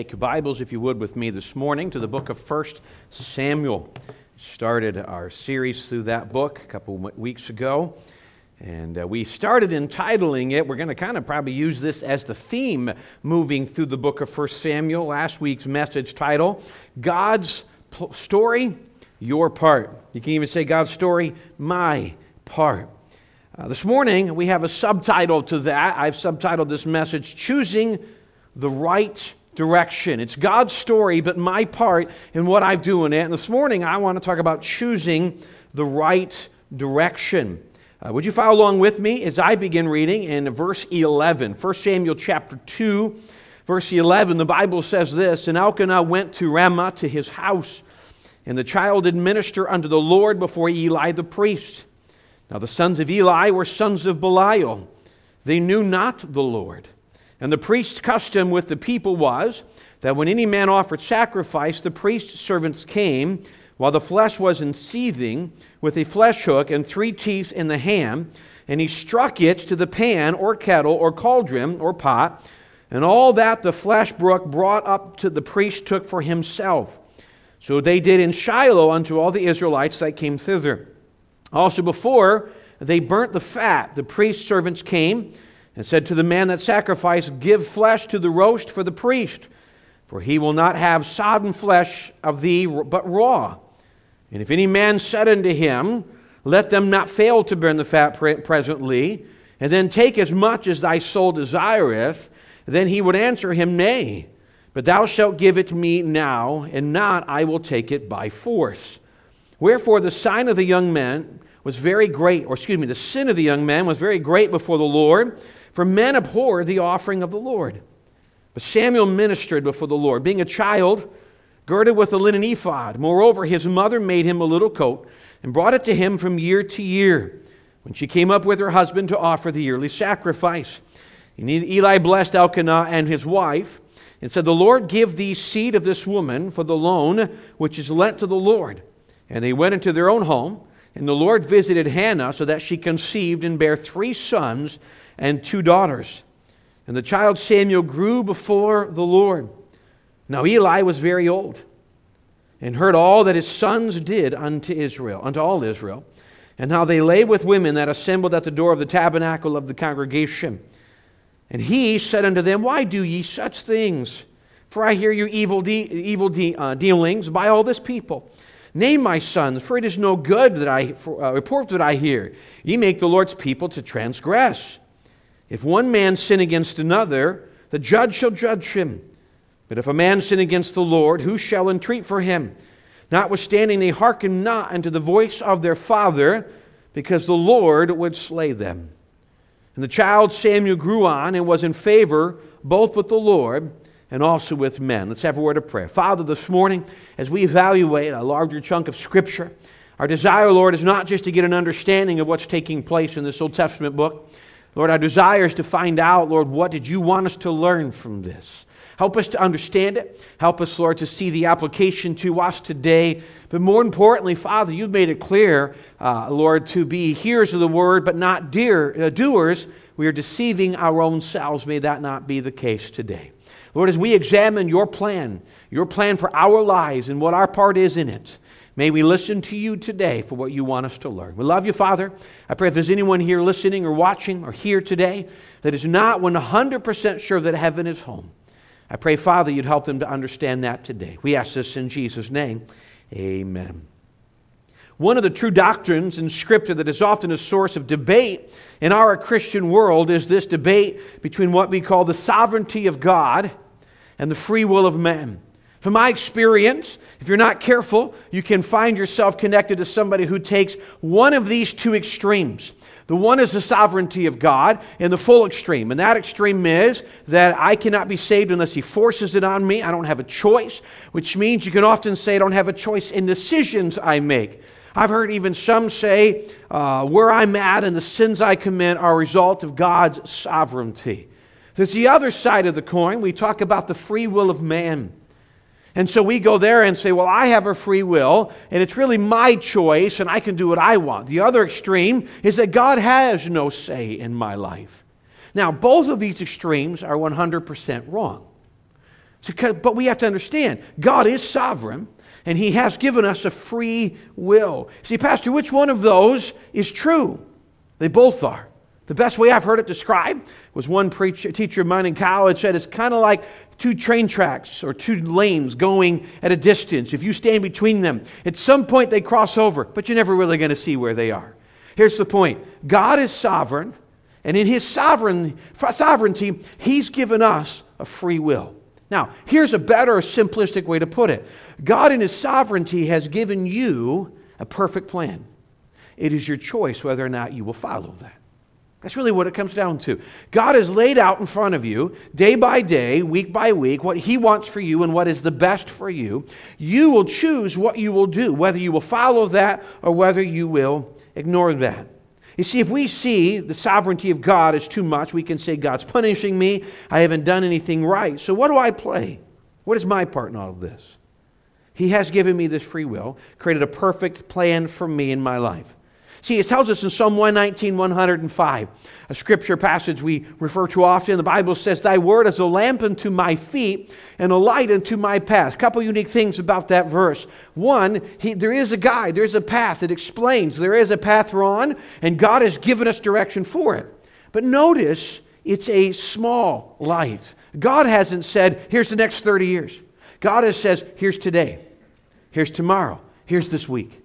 Take your Bibles, if you would, with me this morning to the book of 1 Samuel. Started our series through that book a couple weeks ago. And uh, we started entitling it, we're going to kind of probably use this as the theme moving through the book of 1 Samuel. Last week's message title God's Story, Your Part. You can even say God's Story, My Part. Uh, this morning, we have a subtitle to that. I've subtitled this message Choosing the Right direction. It's God's story, but my part in what I do in it. And this morning, I want to talk about choosing the right direction. Uh, would you follow along with me as I begin reading in verse 11? 1 Samuel chapter 2, verse 11, the Bible says this And Elkanah went to Ramah to his house, and the child did minister unto the Lord before Eli the priest. Now the sons of Eli were sons of Belial. They knew not the Lord. And the priest's custom with the people was that when any man offered sacrifice, the priest's servants came while the flesh was in seething with a flesh hook and three teeth in the ham, and he struck it to the pan or kettle or cauldron or pot, and all that the flesh brook brought up to the priest took for himself. So they did in Shiloh unto all the Israelites that came thither. Also before they burnt the fat, the priest's servants came and said to the man that sacrificed, Give flesh to the roast for the priest, for he will not have sodden flesh of thee, but raw. And if any man said unto him, Let them not fail to burn the fat presently, and then take as much as thy soul desireth, then he would answer him, Nay, but thou shalt give it me now, and not I will take it by force. Wherefore the sign of the young man was very great, or excuse me, the sin of the young man was very great before the Lord for men abhor the offering of the Lord. But Samuel ministered before the Lord, being a child, girded with a linen ephod. Moreover, his mother made him a little coat and brought it to him from year to year when she came up with her husband to offer the yearly sacrifice. And Eli blessed Elkanah and his wife and said, The Lord give thee seed of this woman for the loan which is lent to the Lord. And they went into their own home, and the Lord visited Hannah so that she conceived and bare three sons and two daughters. And the child Samuel grew before the Lord. Now Eli was very old and heard all that his sons did unto Israel, unto all Israel, and how they lay with women that assembled at the door of the tabernacle of the congregation. And he said unto them, Why do ye such things? For I hear your evil, de- evil de- uh, dealings by all this people. Name my sons, for it is no good that I for, uh, report that I hear. Ye make the Lord's people to transgress. If one man sin against another, the judge shall judge him. But if a man sin against the Lord, who shall entreat for him? Notwithstanding, they hearken not unto the voice of their father, because the Lord would slay them. And the child Samuel grew on and was in favor both with the Lord and also with men. Let's have a word of prayer. Father, this morning, as we evaluate a larger chunk of Scripture, our desire, Lord, is not just to get an understanding of what's taking place in this Old Testament book, Lord, our desire is to find out, Lord, what did you want us to learn from this? Help us to understand it. Help us, Lord, to see the application to us today. But more importantly, Father, you've made it clear, uh, Lord, to be hearers of the word, but not dear, uh, doers. We are deceiving our own selves. May that not be the case today. Lord, as we examine your plan, your plan for our lives and what our part is in it, May we listen to you today for what you want us to learn. We love you, Father. I pray if there's anyone here listening or watching or here today that is not 100% sure that heaven is home, I pray, Father, you'd help them to understand that today. We ask this in Jesus' name. Amen. One of the true doctrines in Scripture that is often a source of debate in our Christian world is this debate between what we call the sovereignty of God and the free will of man. From my experience, if you're not careful, you can find yourself connected to somebody who takes one of these two extremes. The one is the sovereignty of God in the full extreme. And that extreme is that I cannot be saved unless He forces it on me. I don't have a choice, which means you can often say I don't have a choice in decisions I make. I've heard even some say uh, where I'm at and the sins I commit are a result of God's sovereignty. There's the other side of the coin. We talk about the free will of man. And so we go there and say, well, I have a free will, and it's really my choice, and I can do what I want. The other extreme is that God has no say in my life. Now, both of these extremes are 100% wrong. So, but we have to understand God is sovereign and He has given us a free will. See, Pastor, which one of those is true? They both are. The best way I've heard it described was one preacher, teacher of mine in college said it's kind of like two train tracks or two lanes going at a distance. If you stand between them, at some point they cross over, but you're never really going to see where they are. Here's the point God is sovereign, and in His sovereign, sovereignty, He's given us a free will. Now, here's a better, simplistic way to put it God, in His sovereignty, has given you a perfect plan. It is your choice whether or not you will follow that. That's really what it comes down to. God has laid out in front of you, day by day, week by week, what He wants for you and what is the best for you. You will choose what you will do, whether you will follow that or whether you will ignore that. You see, if we see the sovereignty of God as too much, we can say, God's punishing me. I haven't done anything right. So, what do I play? What is my part in all of this? He has given me this free will, created a perfect plan for me in my life. See, it tells us in Psalm 119, 105, a scripture passage we refer to often. The Bible says, Thy word is a lamp unto my feet and a light unto my path. A couple unique things about that verse. One, he, there is a guide, there is a path that explains there is a path we're on, and God has given us direction for it. But notice, it's a small light. God hasn't said, Here's the next 30 years. God has says, Here's today, here's tomorrow, here's this week.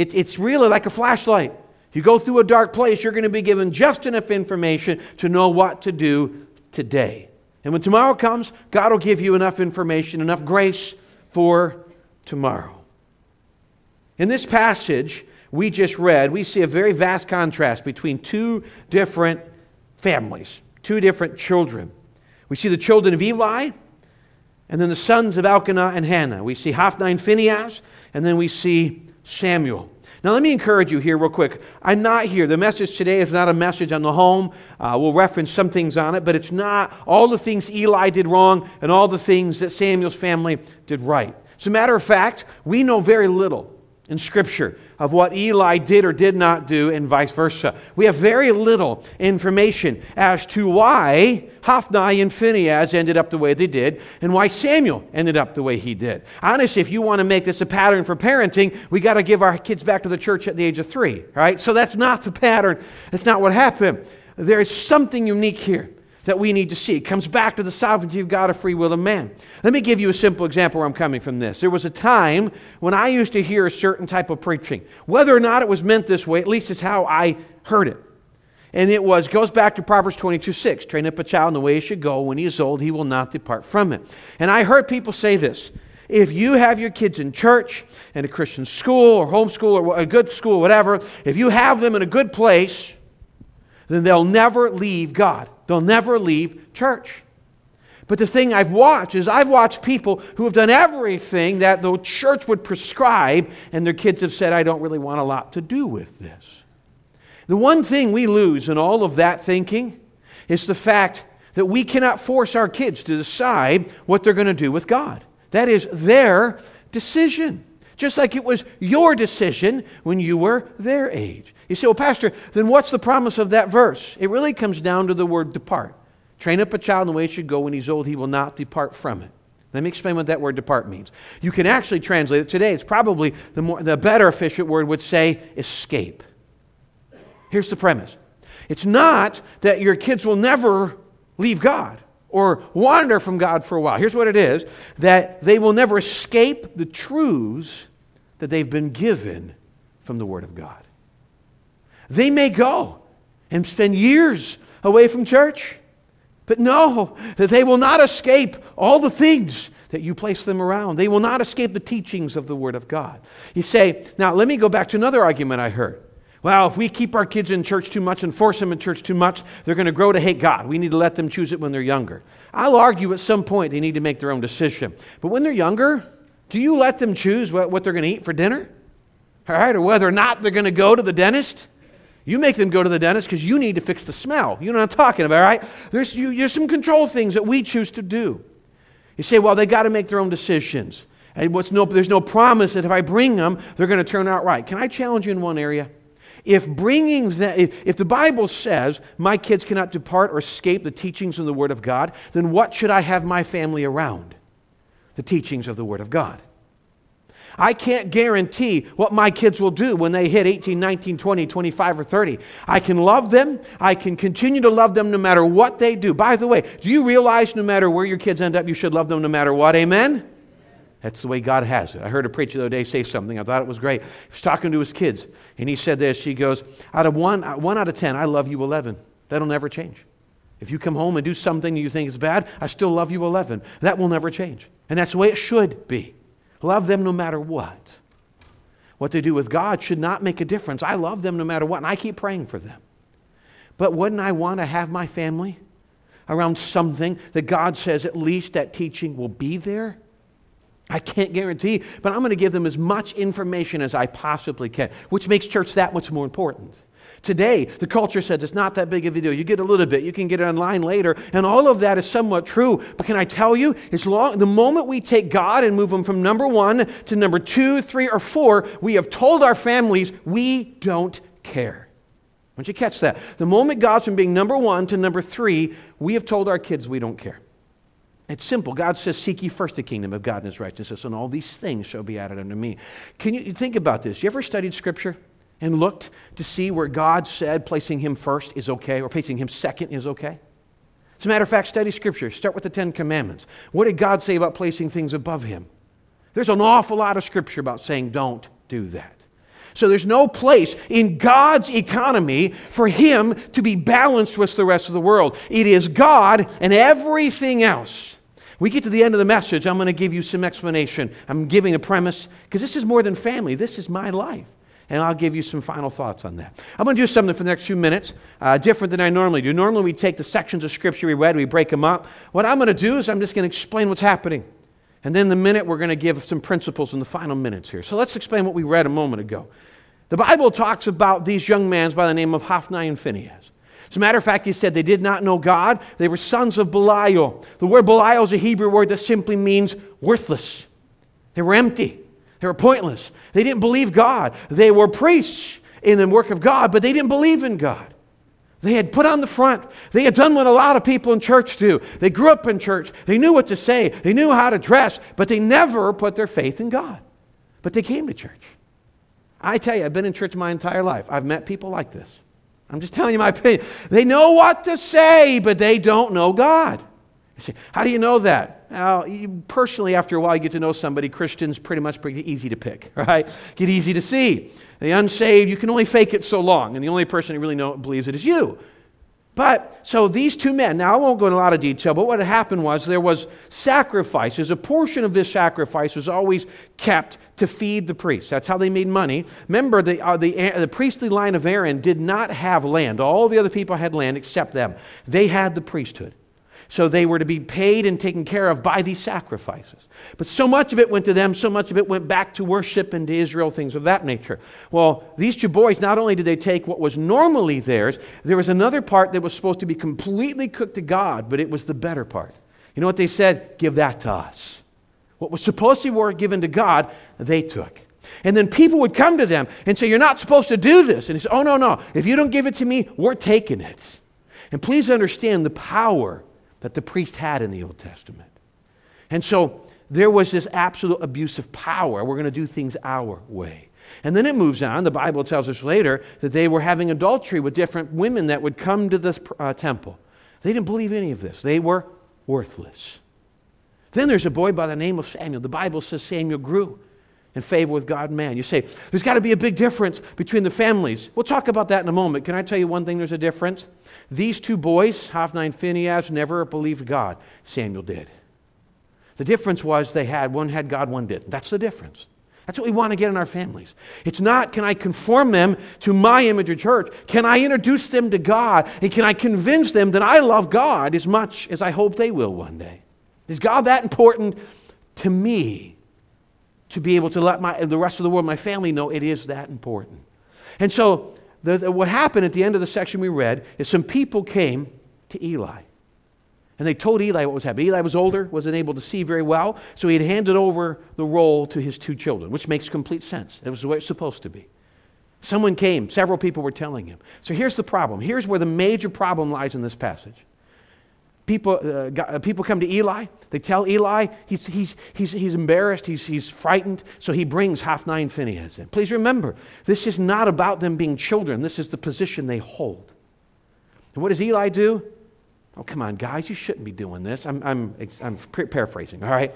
It, it's really like a flashlight. You go through a dark place, you're going to be given just enough information to know what to do today. And when tomorrow comes, God will give you enough information, enough grace for tomorrow. In this passage we just read, we see a very vast contrast between two different families, two different children. We see the children of Eli, and then the sons of Elkanah and Hannah. We see Hophni and Phinehas, and then we see Samuel. Now, let me encourage you here, real quick. I'm not here. The message today is not a message on the home. Uh, we'll reference some things on it, but it's not all the things Eli did wrong and all the things that Samuel's family did right. As a matter of fact, we know very little in Scripture of what Eli did or did not do, and vice versa. We have very little information as to why Hophni and Phinehas ended up the way they did, and why Samuel ended up the way he did. Honestly, if you want to make this a pattern for parenting, we got to give our kids back to the church at the age of three, right? So that's not the pattern. That's not what happened. There is something unique here that we need to see. It comes back to the sovereignty of God, a free will of man. Let me give you a simple example where I'm coming from this. There was a time when I used to hear a certain type of preaching. Whether or not it was meant this way, at least it's how I heard it. And it was, goes back to Proverbs 22 6. Train up a child in the way he should go. When he is old, he will not depart from it. And I heard people say this if you have your kids in church and a Christian school or homeschool or a good school, whatever, if you have them in a good place, then they'll never leave God. They'll never leave church. But the thing I've watched is I've watched people who have done everything that the church would prescribe, and their kids have said, I don't really want a lot to do with this. The one thing we lose in all of that thinking is the fact that we cannot force our kids to decide what they're going to do with God. That is their decision. Just like it was your decision when you were their age. You say, well, Pastor, then what's the promise of that verse? It really comes down to the word depart. Train up a child in the way he should go. When he's old, he will not depart from it. Let me explain what that word depart means. You can actually translate it today. It's probably the, more, the better efficient word would say escape. Here's the premise it's not that your kids will never leave God or wander from God for a while. Here's what it is that they will never escape the truths that they've been given from the Word of God. They may go and spend years away from church. But know that they will not escape all the things that you place them around. They will not escape the teachings of the Word of God. You say, now let me go back to another argument I heard. Well, if we keep our kids in church too much and force them in church too much, they're going to grow to hate God. We need to let them choose it when they're younger. I'll argue at some point they need to make their own decision. But when they're younger, do you let them choose what, what they're going to eat for dinner? All right, or whether or not they're going to go to the dentist? You make them go to the dentist because you need to fix the smell. You know what I'm talking about, right? There's, you, there's some control things that we choose to do. You say, well, they got to make their own decisions. And what's no, there's no promise that if I bring them, they're going to turn out right. Can I challenge you in one area? If bringing if, if the Bible says my kids cannot depart or escape the teachings of the Word of God, then what should I have my family around? The teachings of the Word of God. I can't guarantee what my kids will do when they hit 18, 19, 20, 25, or 30. I can love them. I can continue to love them no matter what they do. By the way, do you realize no matter where your kids end up, you should love them no matter what? Amen? That's the way God has it. I heard a preacher the other day say something. I thought it was great. He was talking to his kids, and he said this. He goes, out of one, one out of 10, I love you 11. That'll never change. If you come home and do something you think is bad, I still love you 11. That will never change. And that's the way it should be. Love them no matter what. What they do with God should not make a difference. I love them no matter what, and I keep praying for them. But wouldn't I want to have my family around something that God says at least that teaching will be there? I can't guarantee, but I'm going to give them as much information as I possibly can, which makes church that much more important. Today, the culture says it's not that big of a deal. You get a little bit, you can get it online later, and all of that is somewhat true. But can I tell you, as long the moment we take God and move him from number one to number two, three, or four, we have told our families we don't care. Don't you catch that? The moment God's from being number one to number three, we have told our kids we don't care. It's simple. God says, Seek ye first the kingdom of God and his righteousness, and all these things shall be added unto me. Can you think about this? You ever studied scripture? And looked to see where God said placing him first is okay or placing him second is okay? As a matter of fact, study Scripture. Start with the Ten Commandments. What did God say about placing things above him? There's an awful lot of Scripture about saying, don't do that. So there's no place in God's economy for him to be balanced with the rest of the world. It is God and everything else. We get to the end of the message, I'm going to give you some explanation. I'm giving a premise because this is more than family, this is my life and I'll give you some final thoughts on that. I'm going to do something for the next few minutes, uh, different than I normally do. Normally, we take the sections of Scripture we read, we break them up. What I'm going to do is I'm just going to explain what's happening. And then, the minute, we're going to give some principles in the final minutes here. So, let's explain what we read a moment ago. The Bible talks about these young men by the name of Hophni and Phinehas. As a matter of fact, he said they did not know God. They were sons of Belial. The word Belial is a Hebrew word that simply means worthless. They were empty. They were pointless. They didn't believe God. They were priests in the work of God, but they didn't believe in God. They had put on the front. They had done what a lot of people in church do. They grew up in church. They knew what to say. They knew how to dress, but they never put their faith in God. But they came to church. I tell you, I've been in church my entire life. I've met people like this. I'm just telling you my opinion. They know what to say, but they don't know God. Say, How do you know that? Now, you, personally, after a while, you get to know somebody. Christians pretty much pretty easy to pick, right? Get easy to see. The unsaved, you can only fake it so long, and the only person who really know, believes it is you. But so these two men, now I won't go into a lot of detail, but what happened was there was sacrifices. A portion of this sacrifice was always kept to feed the priests. That's how they made money. Remember, the, uh, the, uh, the priestly line of Aaron did not have land. All the other people had land except them. They had the priesthood. So they were to be paid and taken care of by these sacrifices. But so much of it went to them, so much of it went back to worship and to Israel, things of that nature. Well, these two boys, not only did they take what was normally theirs, there was another part that was supposed to be completely cooked to God, but it was the better part. You know what they said? Give that to us. What was supposed to be given to God, they took. And then people would come to them and say, You're not supposed to do this. And he said, Oh, no, no. If you don't give it to me, we're taking it. And please understand the power that the priest had in the Old Testament. And so there was this absolute abuse of power. We're going to do things our way. And then it moves on. The Bible tells us later that they were having adultery with different women that would come to this uh, temple. They didn't believe any of this, they were worthless. Then there's a boy by the name of Samuel. The Bible says Samuel grew in favor with God and man. You say, there's got to be a big difference between the families. We'll talk about that in a moment. Can I tell you one thing there's a difference? These two boys, Hophni and Phinehas, never believed God. Samuel did. The difference was they had, one had God, one didn't. That's the difference. That's what we want to get in our families. It's not, can I conform them to my image of church? Can I introduce them to God? And can I convince them that I love God as much as I hope they will one day? Is God that important to me to be able to let my, the rest of the world, my family, know it is that important? And so the, the, what happened at the end of the section we read is some people came to Eli. And they told Eli what was happening. Eli was older, wasn't able to see very well, so he had handed over the role to his two children, which makes complete sense. It was the way it's supposed to be. Someone came, several people were telling him. So here's the problem. Here's where the major problem lies in this passage. People, uh, uh, people come to Eli. They tell Eli he's, he's, he's, he's embarrassed, he's, he's frightened, so he brings Hophni and Phinehas in. Please remember, this is not about them being children, this is the position they hold. And what does Eli do? Oh, come on, guys, you shouldn't be doing this. I'm, I'm, I'm paraphrasing, all right?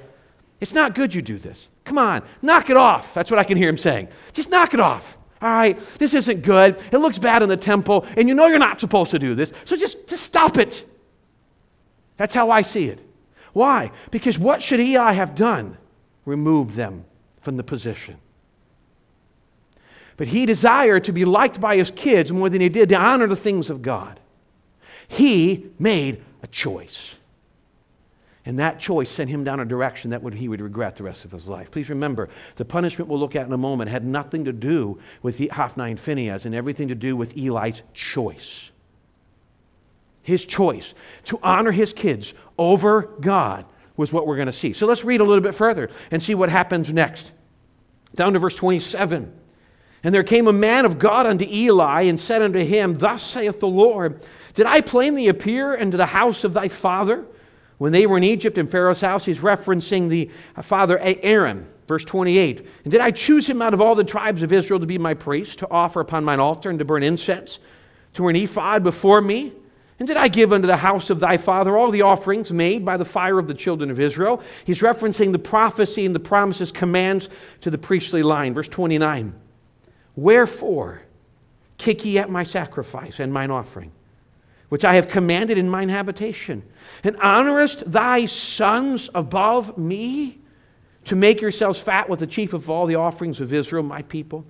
It's not good you do this. Come on, knock it off. That's what I can hear him saying. Just knock it off. All right, this isn't good. It looks bad in the temple, and you know you're not supposed to do this. So just, just stop it. That's how I see it. Why? Because what should Eli have done? Remove them from the position. But he desired to be liked by his kids more than he did to honor the things of God. He made a choice. And that choice sent him down a direction that would, he would regret the rest of his life. Please remember, the punishment we'll look at in a moment had nothing to do with Hophni and Phinehas and everything to do with Eli's choice. His choice to honor his kids over God was what we're going to see. So let's read a little bit further and see what happens next. Down to verse 27. And there came a man of God unto Eli and said unto him, Thus saith the Lord, Did I plainly appear into the house of thy father? When they were in Egypt in Pharaoh's house, he's referencing the father Aaron, verse 28. And did I choose him out of all the tribes of Israel to be my priest, to offer upon mine altar and to burn incense, to wear an ephod before me? And did I give unto the house of thy father all the offerings made by the fire of the children of Israel? He's referencing the prophecy and the promises, commands to the priestly line. Verse 29. Wherefore kick ye at my sacrifice and mine offering? which I have commanded in mine habitation. And honorest thy sons above me to make yourselves fat with the chief of all the offerings of Israel, my people?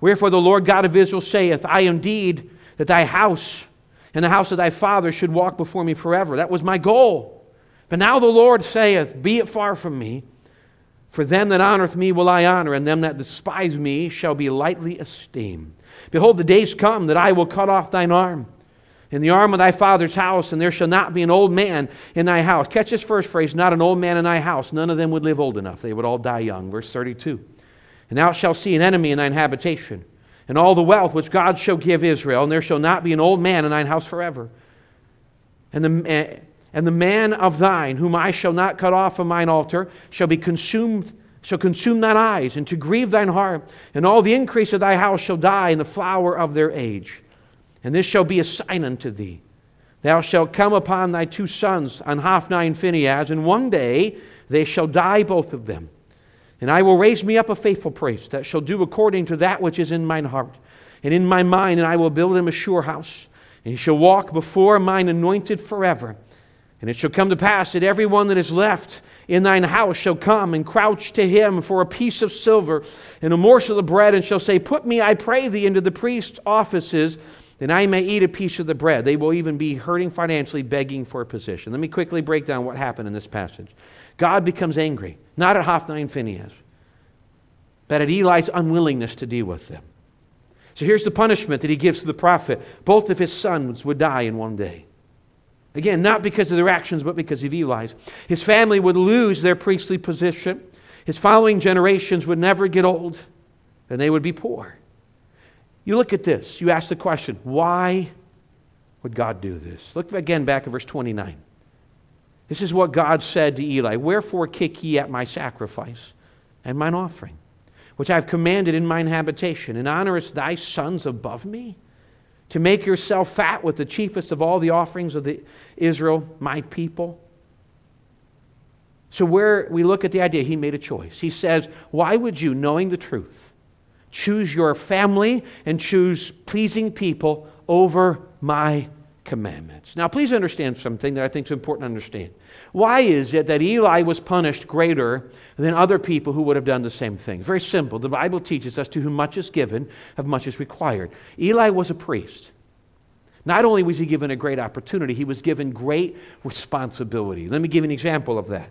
Wherefore the Lord God of Israel saith, I indeed that thy house and the house of thy father should walk before me forever. That was my goal. But now the Lord saith, Be it far from me. For them that honoreth me will I honor, and them that despise me shall be lightly esteemed. Behold, the days come that I will cut off thine arm in the arm of thy father's house, and there shall not be an old man in thy house. Catch this first phrase not an old man in thy house. None of them would live old enough. They would all die young. Verse 32. And thou shalt see an enemy in thine habitation, and all the wealth which God shall give Israel, and there shall not be an old man in thine house forever. And the, eh, and the man of thine, whom I shall not cut off from mine altar, shall be consumed shall consume thine eyes, and to grieve thine heart, and all the increase of thy house shall die in the flower of their age. And this shall be a sign unto thee. Thou shalt come upon thy two sons, on Hophni and Phinehas, and one day they shall die, both of them. And I will raise me up a faithful priest that shall do according to that which is in mine heart and in my mind, and I will build him a sure house. And he shall walk before mine anointed forever. And it shall come to pass that every one that is left in thine house shall come and crouch to him for a piece of silver and a morsel of bread, and shall say, Put me, I pray thee, into the priest's offices then I may eat a piece of the bread. They will even be hurting financially, begging for a position. Let me quickly break down what happened in this passage. God becomes angry, not at Hophni and Phinehas, but at Eli's unwillingness to deal with them. So here's the punishment that he gives to the prophet. Both of his sons would die in one day. Again, not because of their actions, but because of Eli's. His family would lose their priestly position. His following generations would never get old, and they would be poor. You look at this, you ask the question, why would God do this? Look again back at verse 29. This is what God said to Eli Wherefore kick ye at my sacrifice and mine offering, which I have commanded in mine habitation, and honorest thy sons above me? To make yourself fat with the chiefest of all the offerings of the Israel, my people? So, where we look at the idea, he made a choice. He says, Why would you, knowing the truth, Choose your family and choose pleasing people over my commandments. Now, please understand something that I think is important to understand. Why is it that Eli was punished greater than other people who would have done the same thing? Very simple. The Bible teaches us to whom much is given, of much is required. Eli was a priest. Not only was he given a great opportunity, he was given great responsibility. Let me give you an example of that.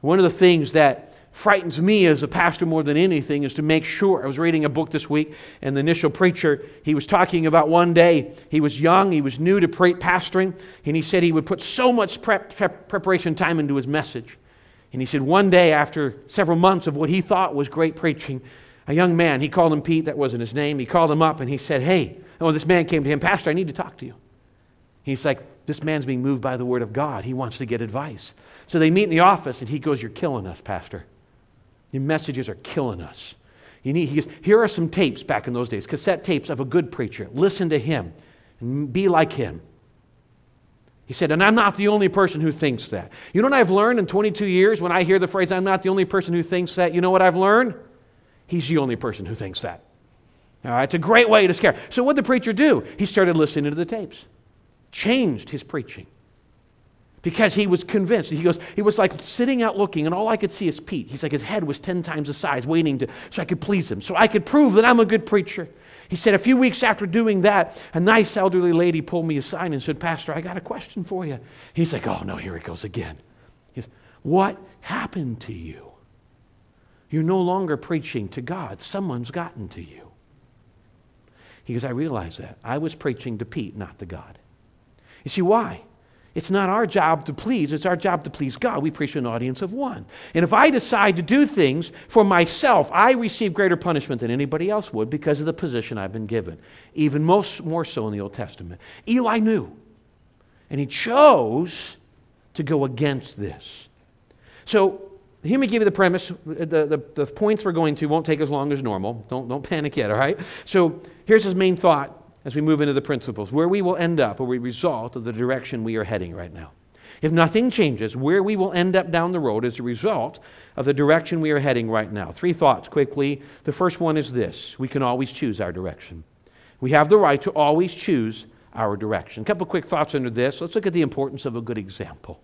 One of the things that frightens me as a pastor more than anything is to make sure. I was reading a book this week, and the initial preacher, he was talking about one day, he was young, he was new to pastoring, and he said he would put so much prep, prep, preparation time into his message. And he said one day, after several months of what he thought was great preaching, a young man, he called him Pete, that wasn't his name, he called him up and he said, Hey, oh, this man came to him, Pastor, I need to talk to you. He's like, This man's being moved by the word of God. He wants to get advice. So they meet in the office, and he goes, You're killing us, Pastor. Your messages are killing us. You need, he goes, Here are some tapes back in those days, cassette tapes of a good preacher. Listen to him and be like him. He said, and I'm not the only person who thinks that. You know what I've learned in 22 years when I hear the phrase, I'm not the only person who thinks that? You know what I've learned? He's the only person who thinks that. All right, it's a great way to scare. So, what did the preacher do? He started listening to the tapes, changed his preaching because he was convinced. He goes, he was like sitting out looking, and all I could see is Pete. He's like, his head was 10 times the size, waiting to, so I could please him, so I could prove that I'm a good preacher. He said, a few weeks after doing that, a nice elderly lady pulled me aside and said, Pastor, I got a question for you. He's like, oh no, here it goes again. He says, what happened to you? You're no longer preaching to God. Someone's gotten to you. He goes, I realize that. I was preaching to Pete, not to God. You see, why? It's not our job to please, it's our job to please God. We preach to an audience of one. And if I decide to do things for myself, I receive greater punishment than anybody else would because of the position I've been given, even most, more so in the Old Testament. Eli knew, and he chose to go against this. So, let me give you the premise. The, the, the points we're going to won't take as long as normal. Don't, don't panic yet, all right? So, here's his main thought as we move into the principles, where we will end up are a result of the direction we are heading right now. If nothing changes, where we will end up down the road is a result of the direction we are heading right now. Three thoughts quickly. The first one is this we can always choose our direction. We have the right to always choose our direction. A couple quick thoughts under this. Let's look at the importance of a good example.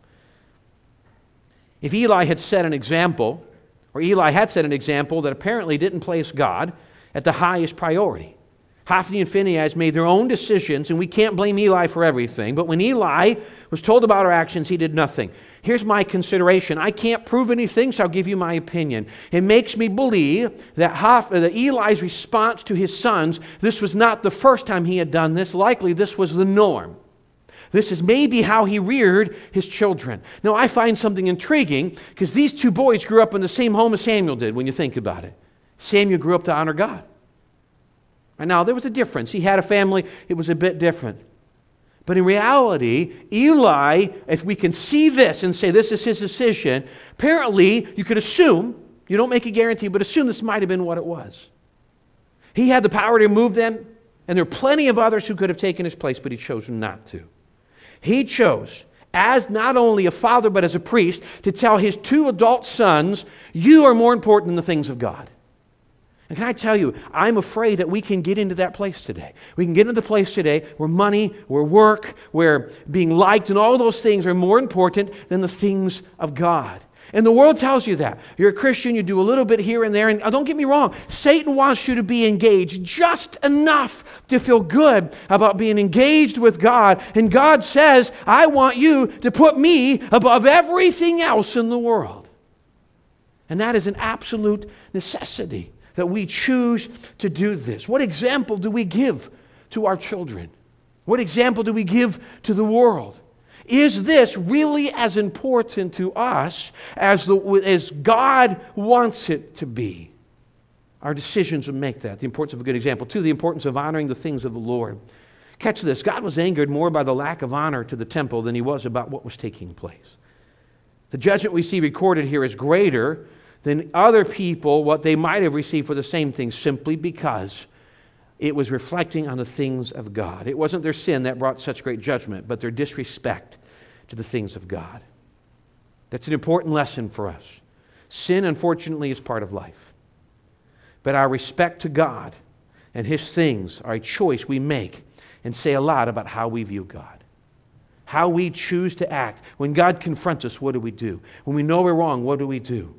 If Eli had set an example, or Eli had set an example that apparently didn't place God at the highest priority, Hophni and Phinehas made their own decisions, and we can't blame Eli for everything. But when Eli was told about our actions, he did nothing. Here's my consideration. I can't prove anything, so I'll give you my opinion. It makes me believe that, Hoph- that Eli's response to his sons, this was not the first time he had done this. Likely, this was the norm. This is maybe how he reared his children. Now, I find something intriguing because these two boys grew up in the same home as Samuel did when you think about it. Samuel grew up to honor God. Now, there was a difference. He had a family, it was a bit different. But in reality, Eli, if we can see this and say this is his decision, apparently you could assume, you don't make a guarantee, but assume this might have been what it was. He had the power to move them, and there are plenty of others who could have taken his place, but he chose not to. He chose, as not only a father, but as a priest, to tell his two adult sons, You are more important than the things of God. And can I tell you, I'm afraid that we can get into that place today. We can get into the place today where money, where work, where being liked, and all those things are more important than the things of God. And the world tells you that. You're a Christian, you do a little bit here and there. And uh, don't get me wrong, Satan wants you to be engaged just enough to feel good about being engaged with God. And God says, I want you to put me above everything else in the world. And that is an absolute necessity that we choose to do this? What example do we give to our children? What example do we give to the world? Is this really as important to us as, the, as God wants it to be? Our decisions will make that. The importance of a good example. Two, the importance of honoring the things of the Lord. Catch this God was angered more by the lack of honor to the temple than he was about what was taking place. The judgment we see recorded here is greater than other people what they might have received for the same thing simply because it was reflecting on the things of God. It wasn't their sin that brought such great judgment, but their disrespect to the things of God. That's an important lesson for us. Sin, unfortunately, is part of life. But our respect to God and His things are a choice we make and say a lot about how we view God. How we choose to act. When God confronts us, what do we do? When we know we're wrong, what do we do?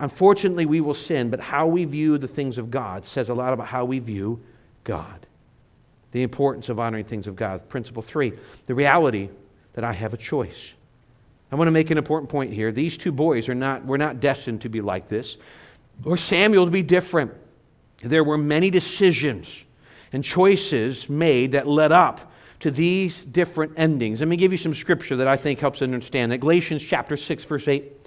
Unfortunately, we will sin, but how we view the things of God says a lot about how we view God. The importance of honoring things of God. Principle three, the reality that I have a choice. I want to make an important point here. These two boys are not, were not destined to be like this, or Samuel to be different. There were many decisions and choices made that led up to these different endings. Let me give you some scripture that I think helps understand that. Galatians chapter 6, verse 8.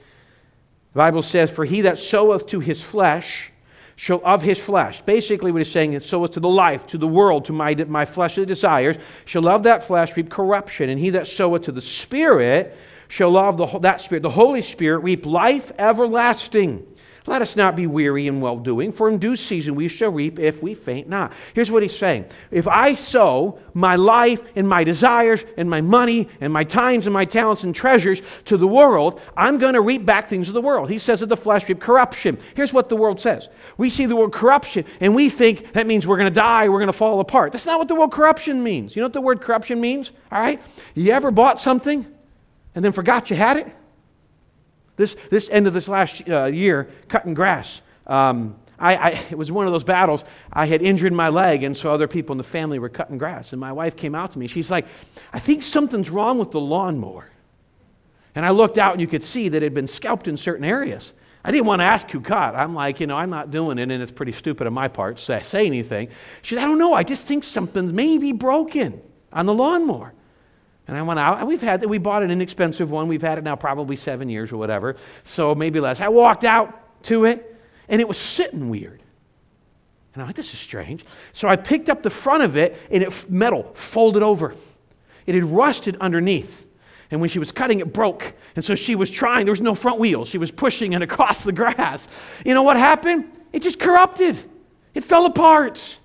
The Bible says, For he that soweth to his flesh shall of his flesh. Basically, what he's saying is, soweth to the life, to the world, to my, my fleshly desires, shall love that flesh reap corruption, and he that soweth to the Spirit shall love the, that Spirit, the Holy Spirit, reap life everlasting. Let us not be weary in well doing, for in due season we shall reap if we faint not. Here's what he's saying If I sow my life and my desires and my money and my times and my talents and treasures to the world, I'm going to reap back things of the world. He says that the flesh reap corruption. Here's what the world says we see the word corruption and we think that means we're going to die, we're going to fall apart. That's not what the word corruption means. You know what the word corruption means? All right? You ever bought something and then forgot you had it? This, this end of this last uh, year, cutting grass, um, I, I, it was one of those battles. I had injured my leg, and so other people in the family were cutting grass. And my wife came out to me. She's like, I think something's wrong with the lawnmower. And I looked out, and you could see that it had been scalped in certain areas. I didn't want to ask who cut. I'm like, you know, I'm not doing it, and it's pretty stupid on my part to say, anything. She said, I don't know. I just think something's maybe broken on the lawnmower. And I went out, and we've had we bought an inexpensive one. We've had it now probably seven years or whatever, so maybe less. I walked out to it, and it was sitting weird. And I'm like, this is strange. So I picked up the front of it, and it metal folded over. It had rusted underneath. And when she was cutting, it broke. And so she was trying, there was no front wheel. She was pushing it across the grass. You know what happened? It just corrupted, it fell apart.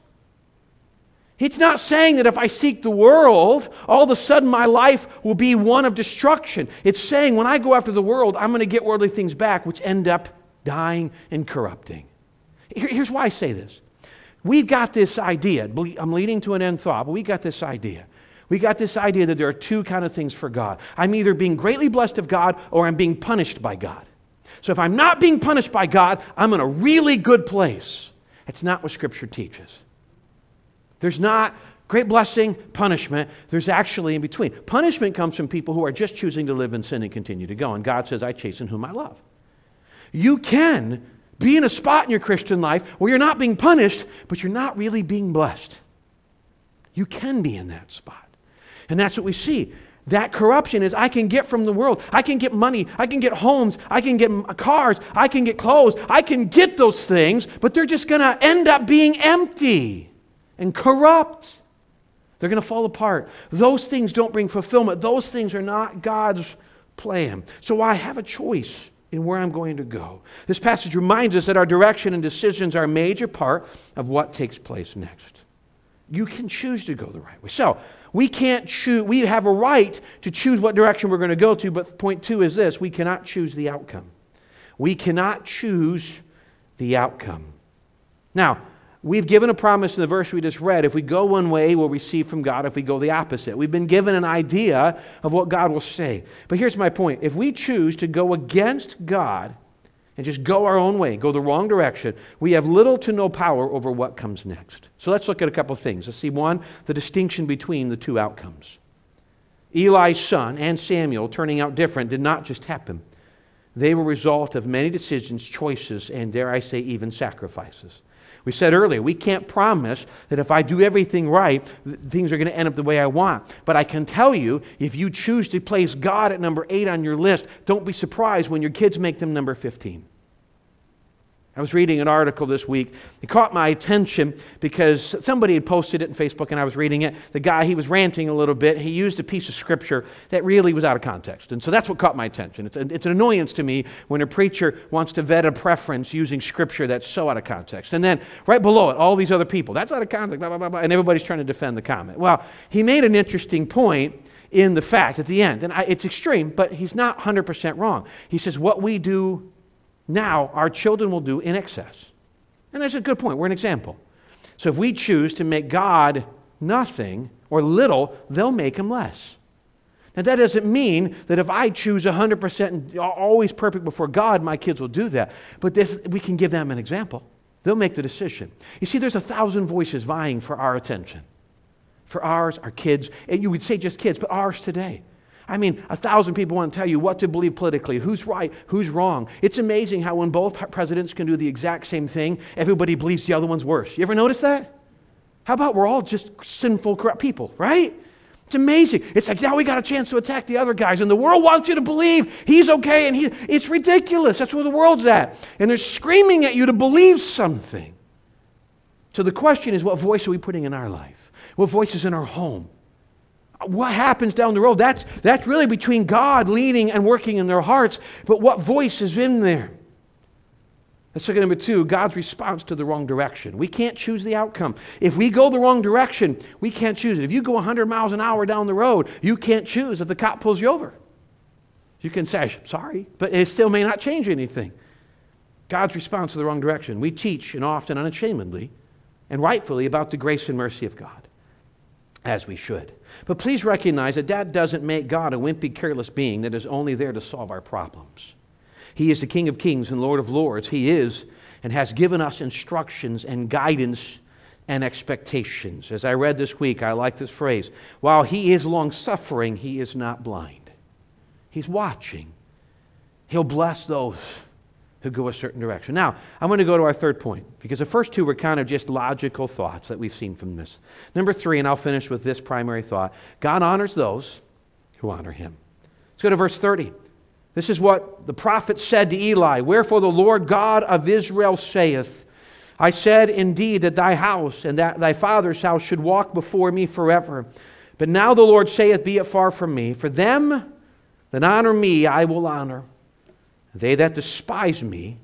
It's not saying that if I seek the world, all of a sudden my life will be one of destruction. It's saying when I go after the world, I'm going to get worldly things back, which end up dying and corrupting. Here's why I say this. We've got this idea. I'm leading to an end thought, but we got this idea. We got this idea that there are two kind of things for God. I'm either being greatly blessed of God or I'm being punished by God. So if I'm not being punished by God, I'm in a really good place. It's not what Scripture teaches. There's not great blessing, punishment. There's actually in between. Punishment comes from people who are just choosing to live in sin and continue to go. And God says, I chasten whom I love. You can be in a spot in your Christian life where you're not being punished, but you're not really being blessed. You can be in that spot. And that's what we see. That corruption is I can get from the world. I can get money. I can get homes. I can get cars. I can get clothes. I can get those things, but they're just going to end up being empty and corrupt. They're going to fall apart. Those things don't bring fulfillment. Those things are not God's plan. So I have a choice in where I'm going to go. This passage reminds us that our direction and decisions are a major part of what takes place next. You can choose to go the right way. So, we can't choose, we have a right to choose what direction we're going to go to, but point two is this we cannot choose the outcome. We cannot choose the outcome. Now, we've given a promise in the verse we just read. If we go one way, we'll receive from God. If we go the opposite, we've been given an idea of what God will say. But here's my point if we choose to go against God and just go our own way, go the wrong direction, we have little to no power over what comes next. So let's look at a couple of things. Let's see one, the distinction between the two outcomes. Eli's son and Samuel turning out different did not just happen. They were a result of many decisions, choices, and dare I say, even sacrifices. We said earlier, we can't promise that if I do everything right, things are going to end up the way I want. But I can tell you, if you choose to place God at number eight on your list, don't be surprised when your kids make them number 15. I was reading an article this week. It caught my attention because somebody had posted it in Facebook and I was reading it. The guy, he was ranting a little bit. He used a piece of scripture that really was out of context. And so that's what caught my attention. It's, a, it's an annoyance to me when a preacher wants to vet a preference using scripture that's so out of context. And then right below it, all these other people, that's out of context, blah, blah, blah, blah, and everybody's trying to defend the comment. Well, he made an interesting point in the fact at the end. And I, it's extreme, but he's not 100% wrong. He says, What we do now our children will do in excess. And that's a good point. We're an example. So if we choose to make God nothing or little, they'll make him less. Now, that doesn't mean that if I choose 100% and always perfect before God, my kids will do that. But this, we can give them an example. They'll make the decision. You see, there's a thousand voices vying for our attention. For ours, our kids, and you would say just kids, but ours today. I mean, a thousand people want to tell you what to believe politically, who's right, who's wrong. It's amazing how when both presidents can do the exact same thing, everybody believes the other one's worse. You ever notice that? How about we're all just sinful, corrupt people, right? It's amazing. It's like now we got a chance to attack the other guys, and the world wants you to believe he's okay, and he, it's ridiculous. That's where the world's at. And they're screaming at you to believe something. So the question is what voice are we putting in our life? What voice is in our home? What happens down the road? That's, that's really between God leading and working in their hearts, but what voice is in there? Let's look at number two God's response to the wrong direction. We can't choose the outcome. If we go the wrong direction, we can't choose it. If you go 100 miles an hour down the road, you can't choose if the cop pulls you over. You can say, sorry, but it still may not change anything. God's response to the wrong direction. We teach, and often unashamedly and rightfully, about the grace and mercy of God, as we should. But please recognize that that doesn't make God a wimpy, careless being that is only there to solve our problems. He is the King of kings and Lord of lords. He is and has given us instructions and guidance and expectations. As I read this week, I like this phrase while he is long suffering, he is not blind. He's watching. He'll bless those who go a certain direction. Now, I'm going to go to our third point because the first two were kind of just logical thoughts that we've seen from this. Number three, and I'll finish with this primary thought God honors those who honor him. Let's go to verse 30. This is what the prophet said to Eli Wherefore the Lord God of Israel saith, I said indeed that thy house and that thy father's house should walk before me forever. But now the Lord saith, Be it far from me. For them that honor me, I will honor. They that despise me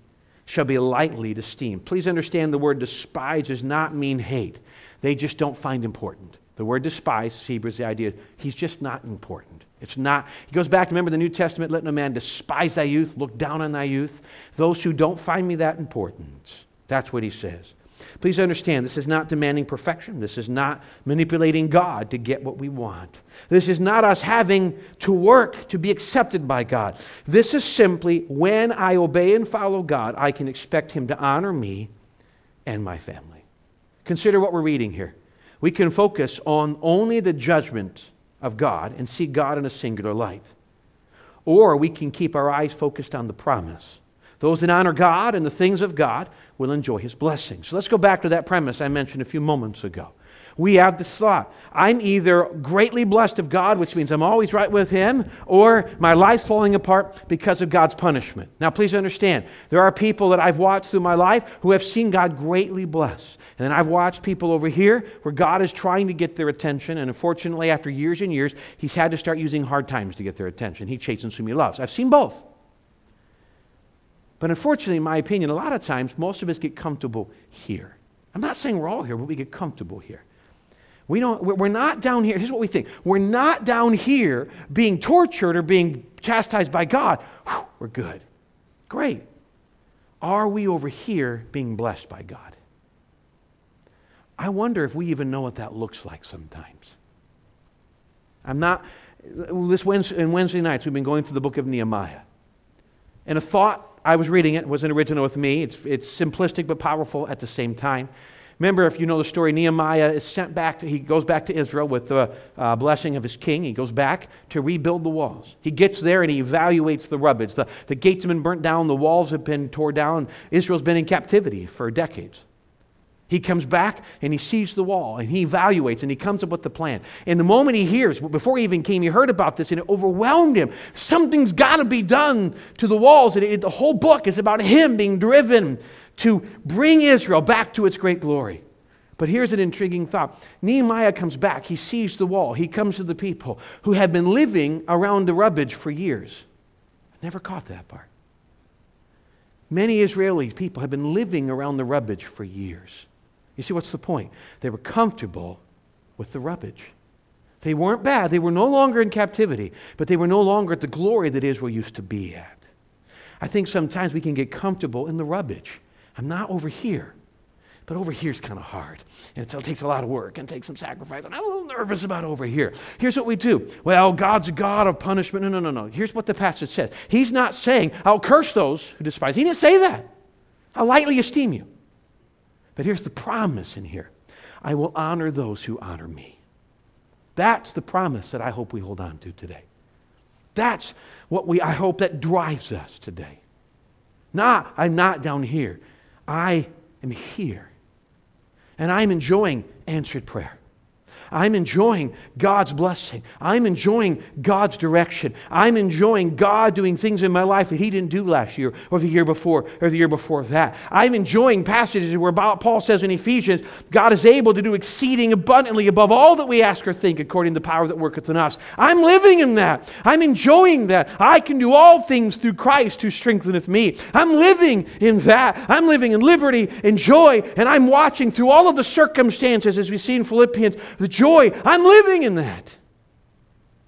shall be lightly esteemed. Please understand the word despise does not mean hate. They just don't find important. The word despise, Hebrews, the idea, he's just not important. It's not, he goes back, remember the New Testament, let no man despise thy youth, look down on thy youth. Those who don't find me that important. That's what he says. Please understand, this is not demanding perfection. This is not manipulating God to get what we want. This is not us having to work to be accepted by God. This is simply when I obey and follow God, I can expect Him to honor me and my family. Consider what we're reading here. We can focus on only the judgment of God and see God in a singular light. Or we can keep our eyes focused on the promise. Those that honor God and the things of God will enjoy his blessings. So let's go back to that premise I mentioned a few moments ago we have this thought I'm either greatly blessed of God, which means I'm always right with Him, or my life's falling apart because of God's punishment. Now, please understand, there are people that I've watched through my life who have seen God greatly bless. And then I've watched people over here where God is trying to get their attention, and unfortunately, after years and years, He's had to start using hard times to get their attention. He chastens whom He loves. I've seen both. But unfortunately, in my opinion, a lot of times, most of us get comfortable here. I'm not saying we're all here, but we get comfortable here. We don't, we're not down here. Here's what we think we're not down here being tortured or being chastised by God. Whew, we're good. Great. Are we over here being blessed by God? I wonder if we even know what that looks like sometimes. I'm not, this Wednesday, in Wednesday nights, we've been going through the book of Nehemiah. And a thought, I was reading it, it wasn't original with me. It's, it's simplistic but powerful at the same time. Remember, if you know the story, Nehemiah is sent back, to, he goes back to Israel with the uh, blessing of his king. He goes back to rebuild the walls. He gets there and he evaluates the rubbish. The, the gates have been burnt down, the walls have been torn down. Israel's been in captivity for decades. He comes back and he sees the wall and he evaluates and he comes up with the plan. And the moment he hears, before he even came, he heard about this and it overwhelmed him. Something's got to be done to the walls. And it, the whole book is about him being driven to bring Israel back to its great glory. But here's an intriguing thought Nehemiah comes back. He sees the wall. He comes to the people who have been living around the rubbish for years. I never caught that part. Many Israeli people have been living around the rubbish for years. You see, what's the point? They were comfortable with the rubbish. They weren't bad. They were no longer in captivity, but they were no longer at the glory that Israel used to be at. I think sometimes we can get comfortable in the rubbish. I'm not over here. But over here is kind of hard. And it takes a lot of work and takes some sacrifice. And I'm a little nervous about over here. Here's what we do. Well, God's a God of punishment. No, no, no, no. Here's what the passage says. He's not saying, I'll curse those who despise. He didn't say that. I'll lightly esteem you. But here's the promise in here I will honor those who honor me. That's the promise that I hope we hold on to today. That's what we, I hope that drives us today. Nah, I'm not down here. I am here. And I'm enjoying answered prayer. I'm enjoying God's blessing. I'm enjoying God's direction. I'm enjoying God doing things in my life that He didn't do last year or the year before or the year before that. I'm enjoying passages where Paul says in Ephesians, God is able to do exceeding abundantly above all that we ask or think according to the power that worketh in us. I'm living in that. I'm enjoying that. I can do all things through Christ who strengtheneth me. I'm living in that. I'm living in liberty and joy, and I'm watching through all of the circumstances, as we see in Philippians, the joy. I'm living in that.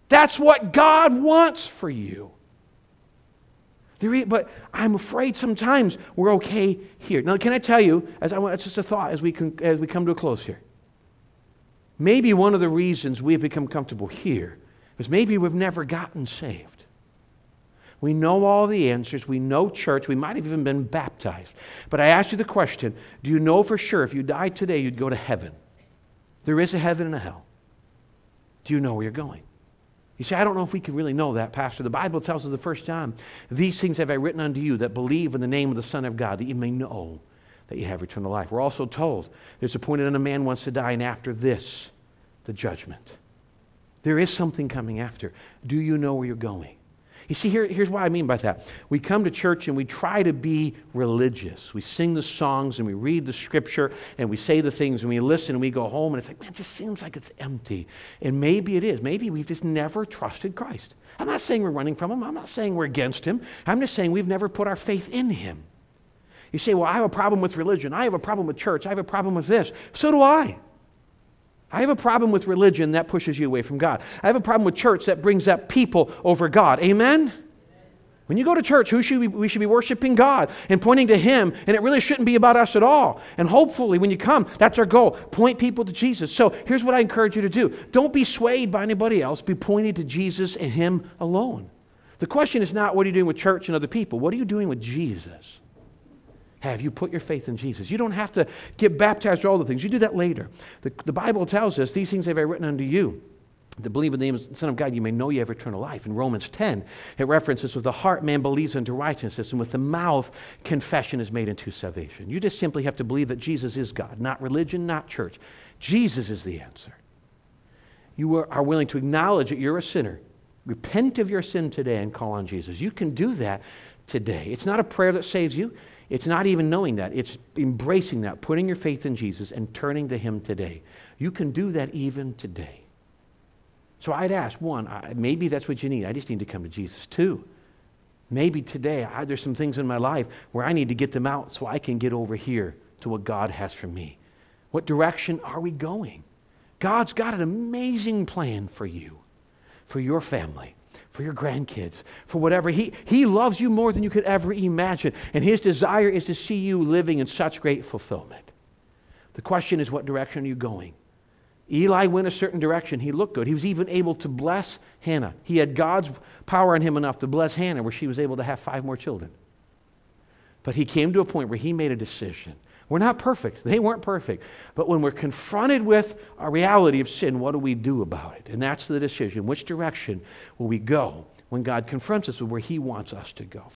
That's what God wants for you. But I'm afraid sometimes we're okay here. Now, can I tell you, as I, it's just a thought as we, can, as we come to a close here. Maybe one of the reasons we've become comfortable here is maybe we've never gotten saved. We know all the answers. We know church. We might have even been baptized. But I ask you the question do you know for sure if you died today, you'd go to heaven? There is a heaven and a hell. Do you know where you're going? You say, I don't know if we can really know that, Pastor. The Bible tells us the first time, These things have I written unto you that believe in the name of the Son of God, that you may know that you have eternal life. We're also told there's appointed unto man wants to die, and after this, the judgment. There is something coming after. Do you know where you're going? You see, here, here's what I mean by that. We come to church and we try to be religious. We sing the songs and we read the scripture and we say the things and we listen and we go home and it's like, man, it just seems like it's empty. And maybe it is. Maybe we've just never trusted Christ. I'm not saying we're running from him. I'm not saying we're against him. I'm just saying we've never put our faith in him. You say, well, I have a problem with religion. I have a problem with church. I have a problem with this. So do I. I have a problem with religion that pushes you away from God. I have a problem with church that brings up people over God. Amen? When you go to church, who should we, we should be worshiping God and pointing to Him, and it really shouldn't be about us at all. And hopefully, when you come, that's our goal. Point people to Jesus. So here's what I encourage you to do don't be swayed by anybody else, be pointed to Jesus and Him alone. The question is not what are you doing with church and other people, what are you doing with Jesus? Have you put your faith in Jesus? You don't have to get baptized or all the things. You do that later. The, the Bible tells us, These things have I written unto you. To believe in the name of the Son of God, you may know you have eternal life. In Romans 10, it references with the heart man believes unto righteousness, and with the mouth confession is made unto salvation. You just simply have to believe that Jesus is God, not religion, not church. Jesus is the answer. You are willing to acknowledge that you're a sinner. Repent of your sin today and call on Jesus. You can do that today. It's not a prayer that saves you. It's not even knowing that, it's embracing that, putting your faith in Jesus and turning to Him today. You can do that even today. So I'd ask one, maybe that's what you need. I just need to come to Jesus. Two, maybe today I, there's some things in my life where I need to get them out so I can get over here to what God has for me. What direction are we going? God's got an amazing plan for you, for your family for your grandkids, for whatever. He, he loves you more than you could ever imagine. And his desire is to see you living in such great fulfillment. The question is, what direction are you going? Eli went a certain direction. He looked good. He was even able to bless Hannah. He had God's power in him enough to bless Hannah, where she was able to have five more children. But he came to a point where he made a decision. We're not perfect. They weren't perfect. But when we're confronted with a reality of sin, what do we do about it? And that's the decision. Which direction will we go when God confronts us with where He wants us to go?